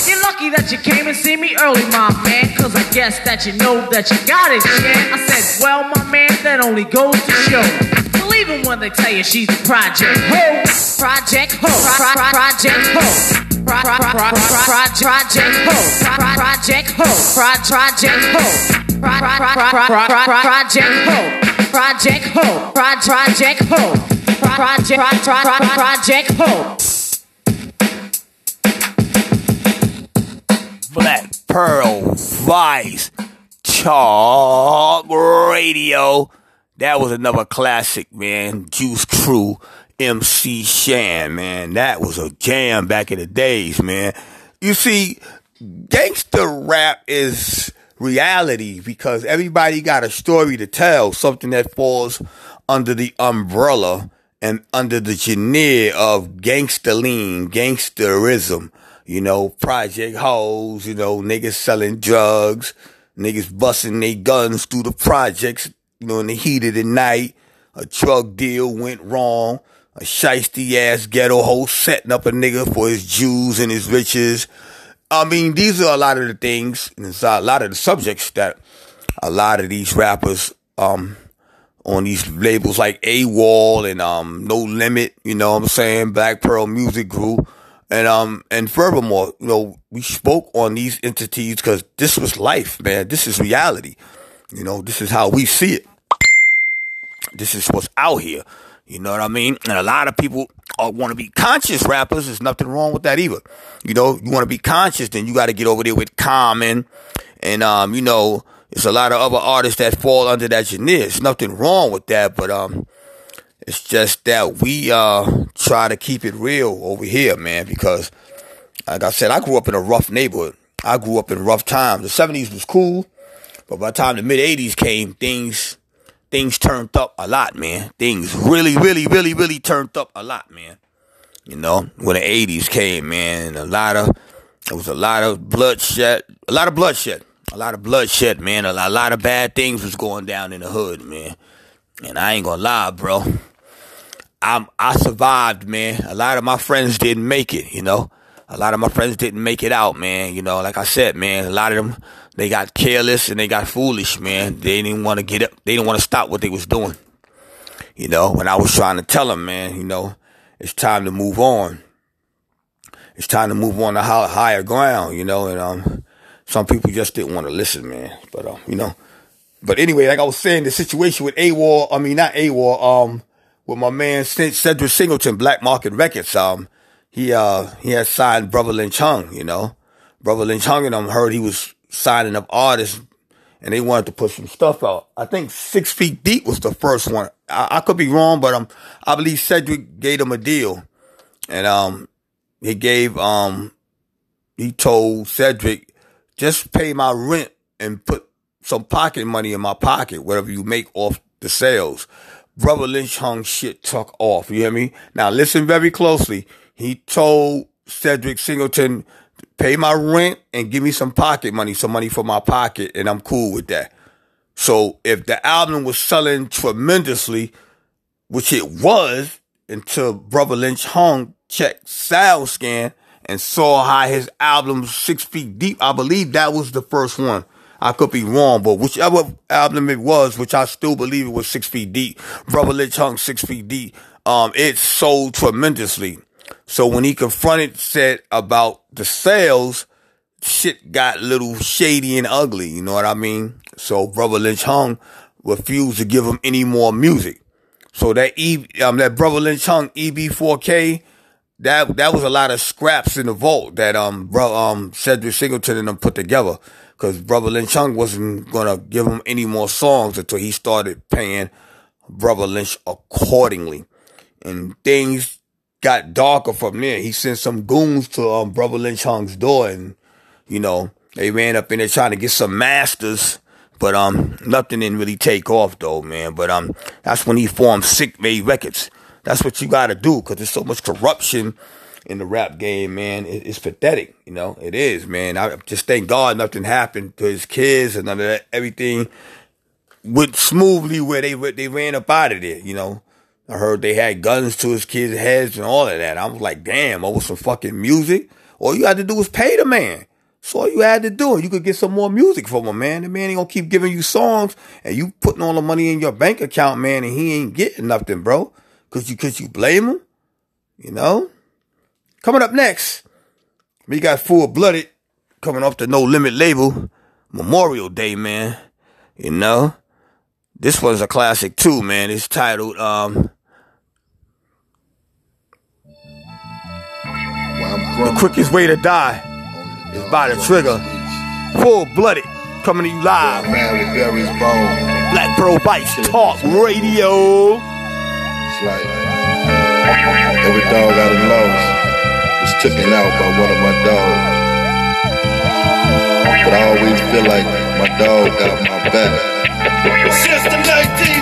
You came and see me early, my man. Cause I guess that you know that you got it, yeah. I said, well, my man, that only goes to show. Believe it when they tell you she's the project ho. Project ho. Pro- pro- project ho. Pro- pro- pro- pro- pro- project ho. Pro- project ho. Pro- project ho. Pro- pro- pro- pro- pro- pro- project ho. Project ho. Pro- project ho. Pro- project pro- pro- pro- project ho. Black Pearl Vice Talk Radio. That was another classic, man. Juice Crew, MC Shan, man. That was a jam back in the days, man. You see, gangster rap is reality because everybody got a story to tell, something that falls under the umbrella and under the veneer of gangsterlean, gangsterism. You know, project hoes, you know, niggas selling drugs, niggas busting their guns through the projects, you know, in the heat of the night. A drug deal went wrong. A shiesty ass ghetto hoe setting up a nigga for his Jews and his riches. I mean, these are a lot of the things, and it's a lot of the subjects that a lot of these rappers, um, on these labels like AWOL and, um, No Limit, you know what I'm saying? Black Pearl Music Group. And, um, and furthermore, you know, we spoke on these entities because this was life, man. This is reality. You know, this is how we see it. This is what's out here. You know what I mean? And a lot of people want to be conscious rappers. There's nothing wrong with that either. You know, you want to be conscious, then you got to get over there with Common. And, um, you know, there's a lot of other artists that fall under that genre. There's nothing wrong with that, but, um, it's just that we, uh, try to keep it real over here, man, because, like I said, I grew up in a rough neighborhood. I grew up in rough times. The 70s was cool, but by the time the mid 80s came, things, things turned up a lot, man. Things really, really, really, really turned up a lot, man. You know, when the 80s came, man, a lot of, it was a lot of bloodshed, a lot of bloodshed, a lot of bloodshed, man. A lot, a lot of bad things was going down in the hood, man. And I ain't gonna lie, bro. I'm I survived, man. A lot of my friends didn't make it, you know. A lot of my friends didn't make it out, man. You know, like I said, man, a lot of them they got careless and they got foolish, man. They didn't want to get up. They didn't want to stop what they was doing. You know, when I was trying to tell them, man, you know, it's time to move on. It's time to move on to higher ground, you know, and um, some people just didn't want to listen, man. But um, you know, but anyway, like I was saying, the situation with AWOL, I mean not AWOL, um, with my man Cedric Singleton, Black Market Records, um, he uh he had signed Brother Lynch Hung, you know. Brother Lynch Hung and I heard he was signing up artists and they wanted to put some stuff out. I think Six Feet Deep was the first one. I, I could be wrong, but um I believe Cedric gave him a deal. And um he gave um he told Cedric, just pay my rent and put some pocket money in my pocket, whatever you make off the sales. Brother Lynch Hung shit took off. You hear me? Now listen very closely. He told Cedric Singleton, pay my rent and give me some pocket money, some money for my pocket, and I'm cool with that. So if the album was selling tremendously, which it was, until Brother Lynch Hung checked SoundScan and saw how his album Six Feet Deep, I believe that was the first one. I could be wrong, but whichever album it was, which I still believe it was Six Feet Deep, Brother Lynch Hung Six Feet Deep, um, it sold tremendously. So when he confronted said about the sales, shit got a little shady and ugly. You know what I mean? So Brother Lynch Hung refused to give him any more music. So that E, um, that Brother Lynch Hung EBK4, that that was a lot of scraps in the vault that um bro um Cedric Singleton and them put together. Cause Brother Lynch Hung wasn't gonna give him any more songs until he started paying Brother Lynch accordingly. And things got darker from there. He sent some goons to um, Brother Lynch Hung's door and, you know, they ran up in there trying to get some masters. But um, nothing didn't really take off though, man. But um, that's when he formed Sick Made Records. That's what you gotta do, cause there's so much corruption in the rap game, man. It, it's pathetic, you know. It is, man. I just thank God nothing happened to his kids and none of that. Everything went smoothly where they they ran up out of there, you know. I heard they had guns to his kids' heads and all of that. I was like, damn, over some fucking music. All you had to do was pay the man. So all you had to do. You could get some more music from him, man. The man ain't gonna keep giving you songs and you putting all the money in your bank account, man, and he ain't getting nothing, bro. Cause you, cause you blame him? You know? Coming up next, we got Full Blooded coming off the No Limit label. Memorial Day, man. You know? This one's a classic too, man. It's titled, um, The Quickest Way to Die is by the Trigger. Full Blooded coming to you live. Man Barry's bone. Black Pearl Vice Talk Radio. It's like every dog done lost was Took it out by one of my dogs. But I always feel like my dog got my back. System 19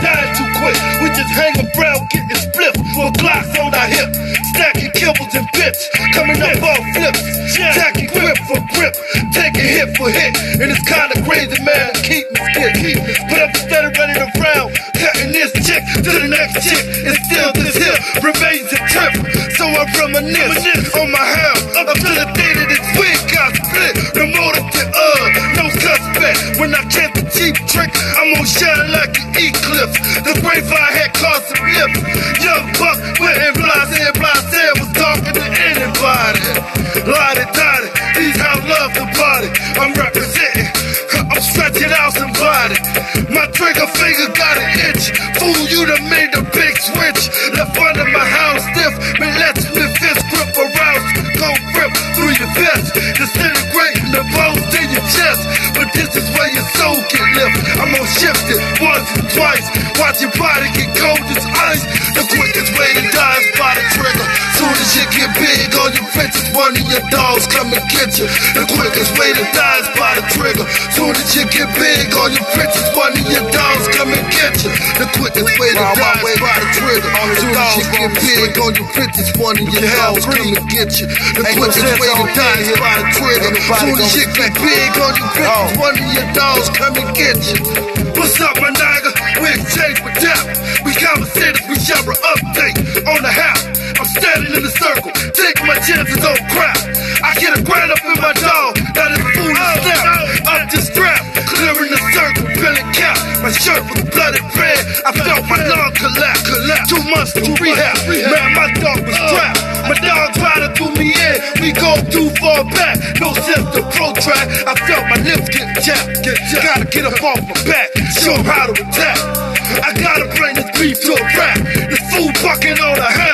dying too quick. We just hang around getting split with glocks on our hip, stacking kibbles and bits, coming up off flips, tacking grip for grip, taking hit for hit, and it's kinda crazy, man. Keep me scared, but I'm steady running around, cutting this chick to the next chick, and still this here remains a trip. So I reminisce on my house up to the day that this wig got split. The motive to uh, no suspect. When I cheap trick, I'm gonna shine like an eclipse. The grapevine had caused some lips. Young buck went and blase, blase was talking to anybody. Lottie dottie, these how love the body. I'm representing. I'm stretching out somebody. My trigger finger got an itch. Fool, you done made a big switch. Left under my house soul get lift. I'm gonna shift it once and twice. Watch your body get cold as ice. The quickest way to die is by the trigger. Soon as you get big on your bitches, one of your dogs come and get you. The quickest way to die is by the trigger. Soon as you get big on your bitches, one of your dogs come and get you. The quickest way to die is by the trigger. Soon as you get big on your bitches, one of your dogs come and get you. The quickest way to die is by the trigger. Soon as you get big on your bitches, one of your dogs come and get you. What's up, my nigga? We exchange with death. We conversate my chances on crap. I get a grind up in my dog, now this fool is snap. Up the strap, clearing the circle, billing cap. My shirt was blooded red, I felt my lung collapse. Two months to rehab, man, my dog was trapped. My dog tried to do me in, we go too far back. No sense to protract, I felt my lips get chapped. Gotta get up off my back, show how to attack. I gotta bring this beef to a rap. This fool bucking on a hound.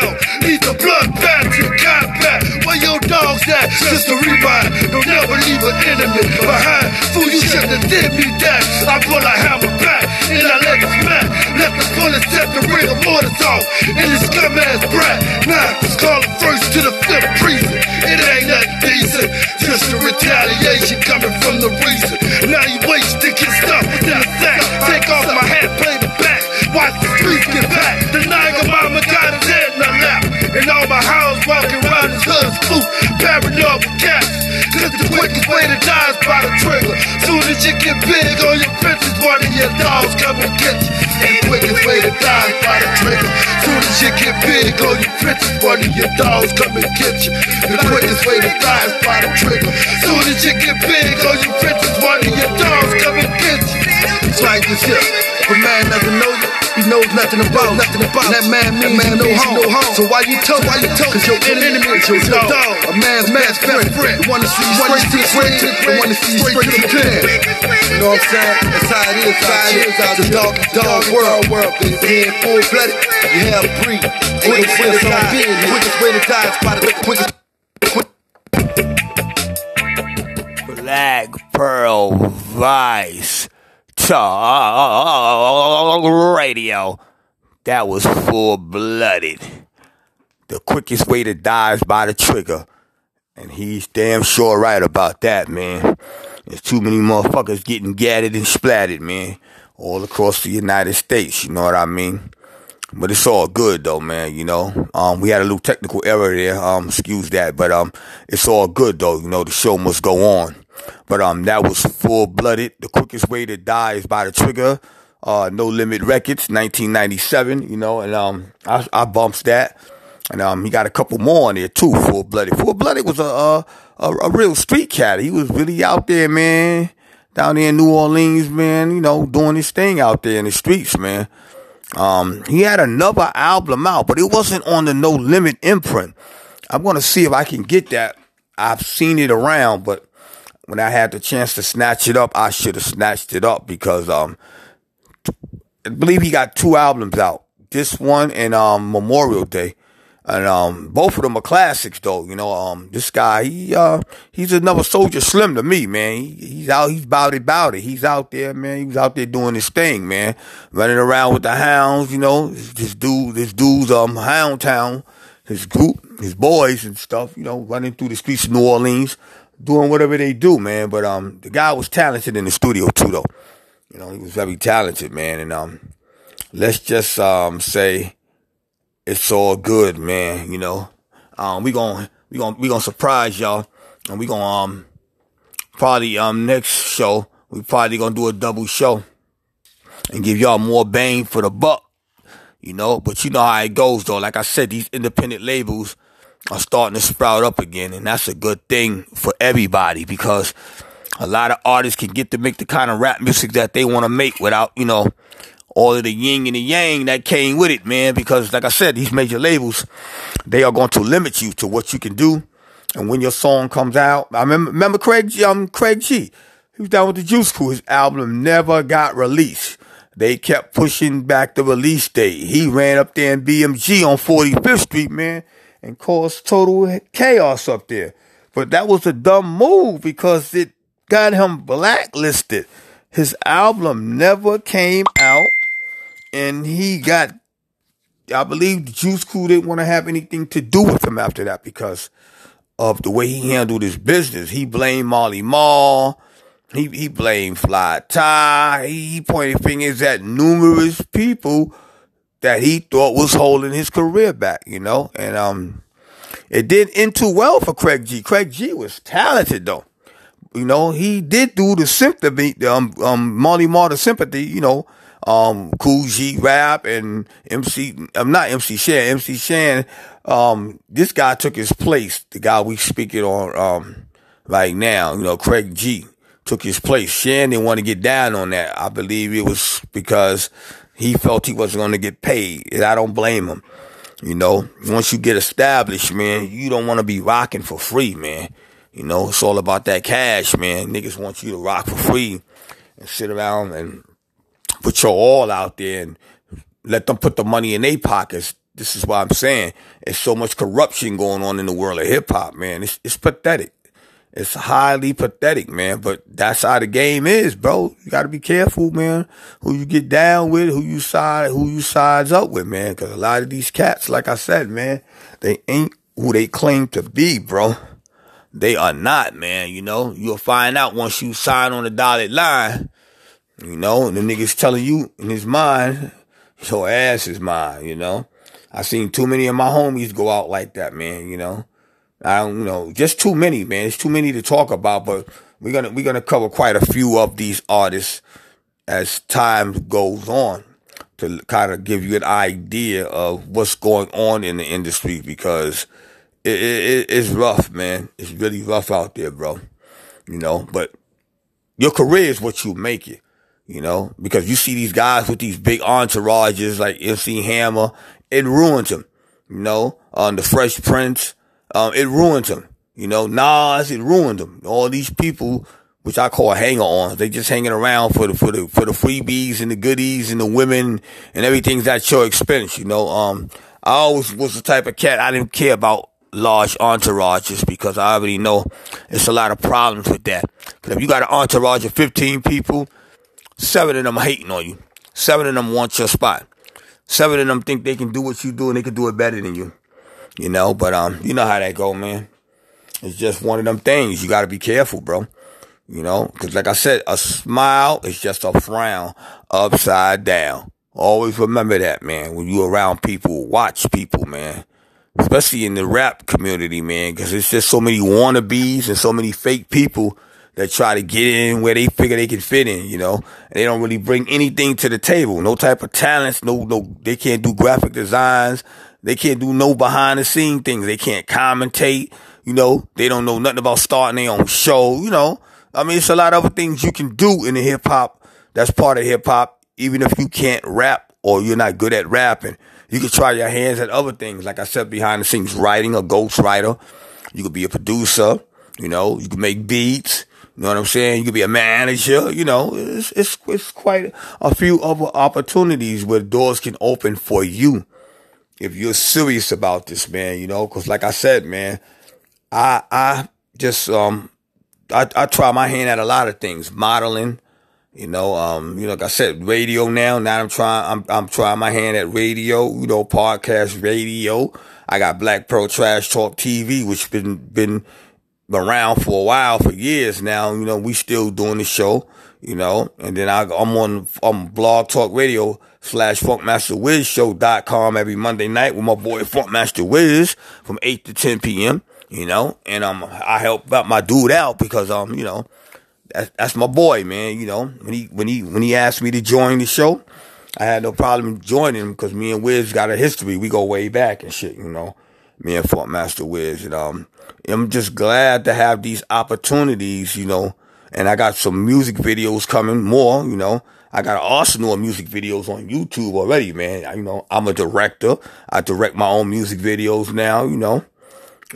A blood bath to combat. Where your dogs at? Just a rewind. Don't never leave an enemy behind. Fool, you shouldn't have did me that. I pull a hammer back and I let it smack. Let the bullet set the ring of mortars off. And this scum ass brat. Now, call it first to the fifth precinct. It ain't nothing decent. Just a retaliation coming from the reason. Now you wasting your stuff within a sack. Take off my hat, play the back. Watch the streets get back. The Niger mama got his And all my hounds walking around his hood spook. Paranoid with cats. Cause the quickest way to die is by the trigger. Soon as you get big on your bitches, one of your dogs come and get you. And the quickest way to die is by the trigger. Soon as you get big on your bitches, one of your dogs come and get you. The quickest way to die is by the trigger. Soon as you get big on your bitches, one of your dogs come and get you. It's like this here. If man doesn't know you, he knows nothing about nothing about. And that man means man no home. no home. So why you told? Why you told? Cause your enemy is your dog. A man's man's best friend. The one to see you straight to the straight to the one to see you straight to the can. You know what I'm saying? That's how it is. That's how it is out the dog dog world. World. Being full blooded, you have breed. Quickest way to die. Quickest way to die is by the quickest. Black Pearl Vice Talk Radio. That was full blooded. The quickest way to die is by the trigger. And he's damn sure right about that, man. There's too many motherfuckers getting gatted and splatted, man. All across the United States, you know what I mean? But it's all good though, man, you know. Um, we had a little technical error there, um, excuse that, but um, it's all good though, you know, the show must go on. But um, that was full blooded. The quickest way to die is by the trigger. Uh, No Limit Records, 1997. You know, and um, I, I bumps that, and um, he got a couple more on there too. Full blooded. Full blooded was a, a a a real street cat. He was really out there, man. Down there in New Orleans, man. You know, doing his thing out there in the streets, man. Um, he had another album out, but it wasn't on the No Limit imprint. I'm gonna see if I can get that. I've seen it around, but when I had the chance to snatch it up, I should have snatched it up because um, I believe he got two albums out. This one and um Memorial Day. And um both of them are classics though, you know. Um this guy, he uh he's another soldier slim to me, man. He, he's out he's bout it. He's out there, man. He was out there doing his thing, man. Running around with the hounds, you know. This, this dude this dude's um Hound Town, his group, his boys and stuff, you know, running through the streets of New Orleans, doing whatever they do, man. But um the guy was talented in the studio too though. You know, he was very talented, man, and um let's just um say it's all good, man. You know, um, we gonna we gonna we gonna surprise y'all, and we gonna um probably um next show we probably gonna do a double show and give y'all more bang for the buck. You know, but you know how it goes though. Like I said, these independent labels are starting to sprout up again, and that's a good thing for everybody because a lot of artists can get to make the kind of rap music that they want to make without, you know, all of the yin and the yang that came with it, man. Because like I said, these major labels, they are going to limit you to what you can do. And when your song comes out, I remember, remember Craig, um, Craig G. He was down with the Juice Crew. His album never got released. They kept pushing back the release date. He ran up there in BMG on 45th Street, man, and caused total chaos up there. But that was a dumb move because it got him blacklisted. His album never came out and he got I believe the Juice Crew didn't want to have anything to do with him after that because of the way he handled his business. He blamed Marley Marl. He he blamed Fly Ty. He, he pointed fingers at numerous people that he thought was holding his career back, you know? And um it didn't end too well for Craig G. Craig G was talented though. You know, he did do the sympathy, um, um, Marley Marl sympathy, you know, um, Kool G Rap and MC, I'm not MC Shan, MC Shan, um, this guy took his place, the guy we speaking on, um, right now, you know, Craig G took his place. Shan didn't want to get down on that. I believe it was because he felt he wasn't going to get paid. And I don't blame him. You know, once you get established, man, you don't want to be rocking for free, man. You know, it's all about that cash, man. Niggas want you to rock for free and sit around and put your all out there and let them put the money in their pockets. This is what I'm saying. There's so much corruption going on in the world of hip hop, man. It's, it's pathetic. It's highly pathetic, man. But that's how the game is, bro. You got to be careful, man. Who you get down with, who you side, who you sides up with, man. Because a lot of these cats, like I said, man, they ain't who they claim to be, bro. They are not, man. You know, you'll find out once you sign on the dotted line. You know, and the nigga's telling you in his mind, your ass is mine. You know, I seen too many of my homies go out like that, man. You know. I don't know, just too many, man. It's too many to talk about, but we're gonna we're gonna cover quite a few of these artists as time goes on to kind of give you an idea of what's going on in the industry because it, it, it's rough, man. It's really rough out there, bro. You know, but your career is what you make it. You know, because you see these guys with these big entourages like MC Hammer, it ruins them. You know, on the Fresh Prince um, it ruins him. You know, Nas, it ruined him. All these people, which I call hanger ons, they just hanging around for the, for the, for the freebies and the goodies and the women and everything's at your expense, you know. Um, I always was the type of cat, I didn't care about large entourages because I already know it's a lot of problems with that. Cause if you got an entourage of 15 people, seven of them hating on you. Seven of them want your spot. Seven of them think they can do what you do and they can do it better than you you know. But um, you know how that go, man. It's just one of them things. You got to be careful, bro. You know, because like I said, a smile is just a frown upside down. Always remember that, man. When you around people, watch people, man. Especially in the rap community, man, because it's just so many wannabes and so many fake people that try to get in where they figure they can fit in, you know. And they don't really bring anything to the table. No type of talents. No, no, they can't do graphic designs. They can't do no behind the scene things. They can't commentate. You know, they don't know nothing about starting their own show. You know, I mean, it's a lot of other things you can do in the hip hop. That's part of hip hop. Even if you can't rap or you're not good at rapping, you can try your hands at other things. Like I said, behind the scenes, writing, a ghost writer. You could be a producer. You know, you can make beats. You know what I'm saying? You could be a manager. You know, it's, it's, it's quite a few other opportunities where doors can open for you if you're serious about this, man, you know, cause like I said, man, I, I just, um, I, I try my hand at a lot of things, modeling, you know, um, you know, like I said, radio now, now I'm trying, I'm, I'm trying my hand at radio, you know, podcast radio. I got Black Pearl Trash Talk TV, which been, been around for a while, for years now. You know, we still doing the show, you know, and then I, I'm on, on Blog Talk Radio slash funkmaster wiz funkmasterwizshow.com every Monday night with my boy Funkmaster Wiz from 8 to 10 p.m., you know, and, um, I help out my dude out because, um, you know, that's, that's my boy, man, you know, when he, when he, when he asked me to join the show, I had no problem joining him because me and Wiz got a history. We go way back and shit, you know, me and Funkmaster Wiz, and, um, I'm just glad to have these opportunities, you know, and I got some music videos coming more, you know, I got an arsenal of music videos on YouTube already, man. You know, I'm a director. I direct my own music videos now, you know.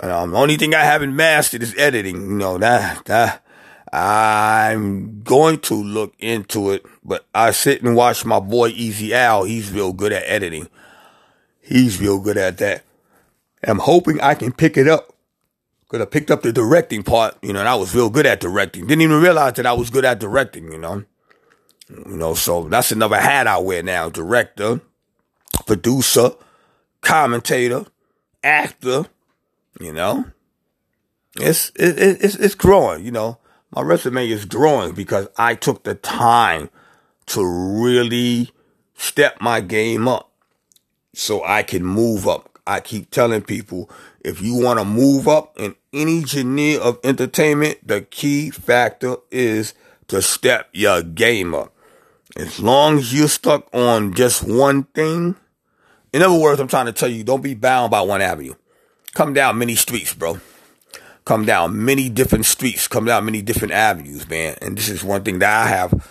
Um, the only thing I haven't mastered is editing, you know, that, that, I'm going to look into it, but I sit and watch my boy Easy Al. He's real good at editing. He's real good at that. I'm hoping I can pick it up. Cause I picked up the directing part, you know, and I was real good at directing. Didn't even realize that I was good at directing, you know. You know, so that's another hat I wear now. Director, producer, commentator, actor, you know. It's, it, it's, it's growing, you know. My resume is growing because I took the time to really step my game up so I can move up. I keep telling people if you want to move up in any genre of entertainment, the key factor is to step your game up. As long as you're stuck on just one thing, in other words, I'm trying to tell you, don't be bound by one avenue. Come down many streets, bro. Come down many different streets, come down many different avenues, man. And this is one thing that I have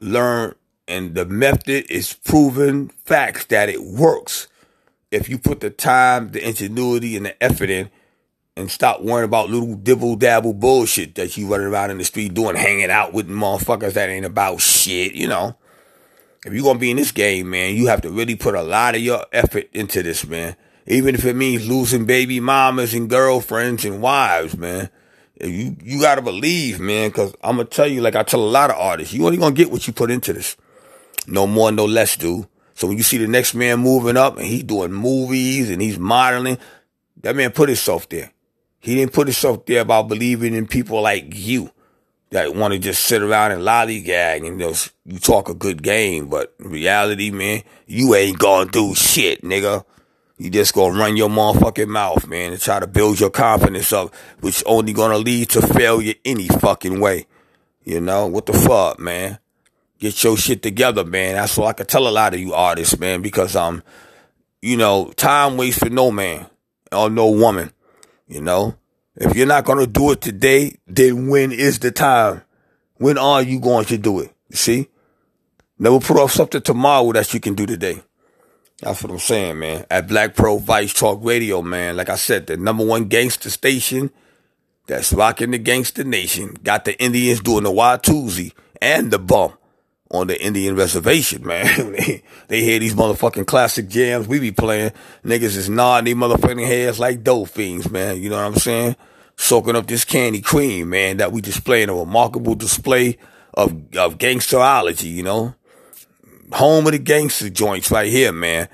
learned, and the method is proven facts that it works. If you put the time, the ingenuity, and the effort in, and stop worrying about little dibble dabble bullshit that you running around in the street doing, hanging out with motherfuckers that ain't about shit, you know. If you're gonna be in this game, man, you have to really put a lot of your effort into this, man. Even if it means losing baby mamas and girlfriends and wives, man. You you gotta believe, man, cause I'm gonna tell you, like I tell a lot of artists, you only gonna get what you put into this. No more, no less, dude. So when you see the next man moving up and he's doing movies and he's modeling, that man put himself there. He didn't put himself there about believing in people like you that want to just sit around and lollygag and just you talk a good game, but reality, man, you ain't gonna do shit, nigga. You just gonna run your motherfucking mouth, man, and try to build your confidence up, which only gonna lead to failure any fucking way. You know, what the fuck, man? Get your shit together, man. That's all I can tell a lot of you artists, man, because um, you know, time waits for no man or no woman. You know, if you're not to do it today, then when is the time? When are you going to do it? You see? Never put off something tomorrow that you can do today. That's what I'm saying, man. At Black Pearl Vice Talk Radio, man. Like I said, the number one gangster station that's rocking the gangster nation. Got the Indians doing the Watusi and the bump on the Indian reservation, man. [laughs] they, hear these motherfucking classic jams we be playing. Niggas is nodding their motherfucking heads like dolphins, man. You know what I'm saying? Soaking up this candy cream, man, that we displaying a remarkable display of, of gangsterology, you know? Home of the gangster joints right here, man.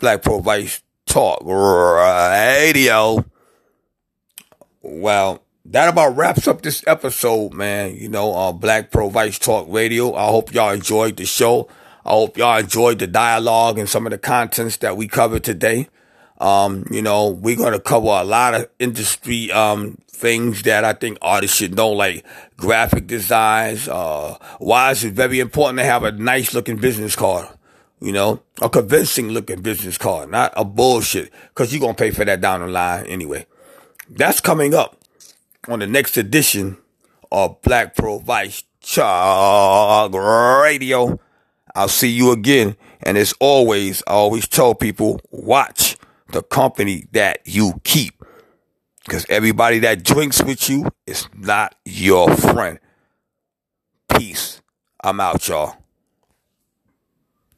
Black Pearl Vice Talk Radio. Well, that about wraps up this episode, man. You know, uh, Black Pearl Vice Talk Radio. I hope y'all enjoyed the show. I hope y'all enjoyed the dialogue and some of the contents that we covered today. Um, you know, we're going to cover a lot of industry, um, things that I think artists should know, like graphic designs, uh, why is it very important to have a nice looking business card? You know, a convincing looking business card, not a bullshit, cause you're going to pay for that down the line anyway. That's coming up on the next edition of Black Pearl Vice Talk Radio. I'll see you again. And as always, I always tell people, watch the company that you keep. Because everybody that drinks with you is not your friend. Peace. I'm out, y'all.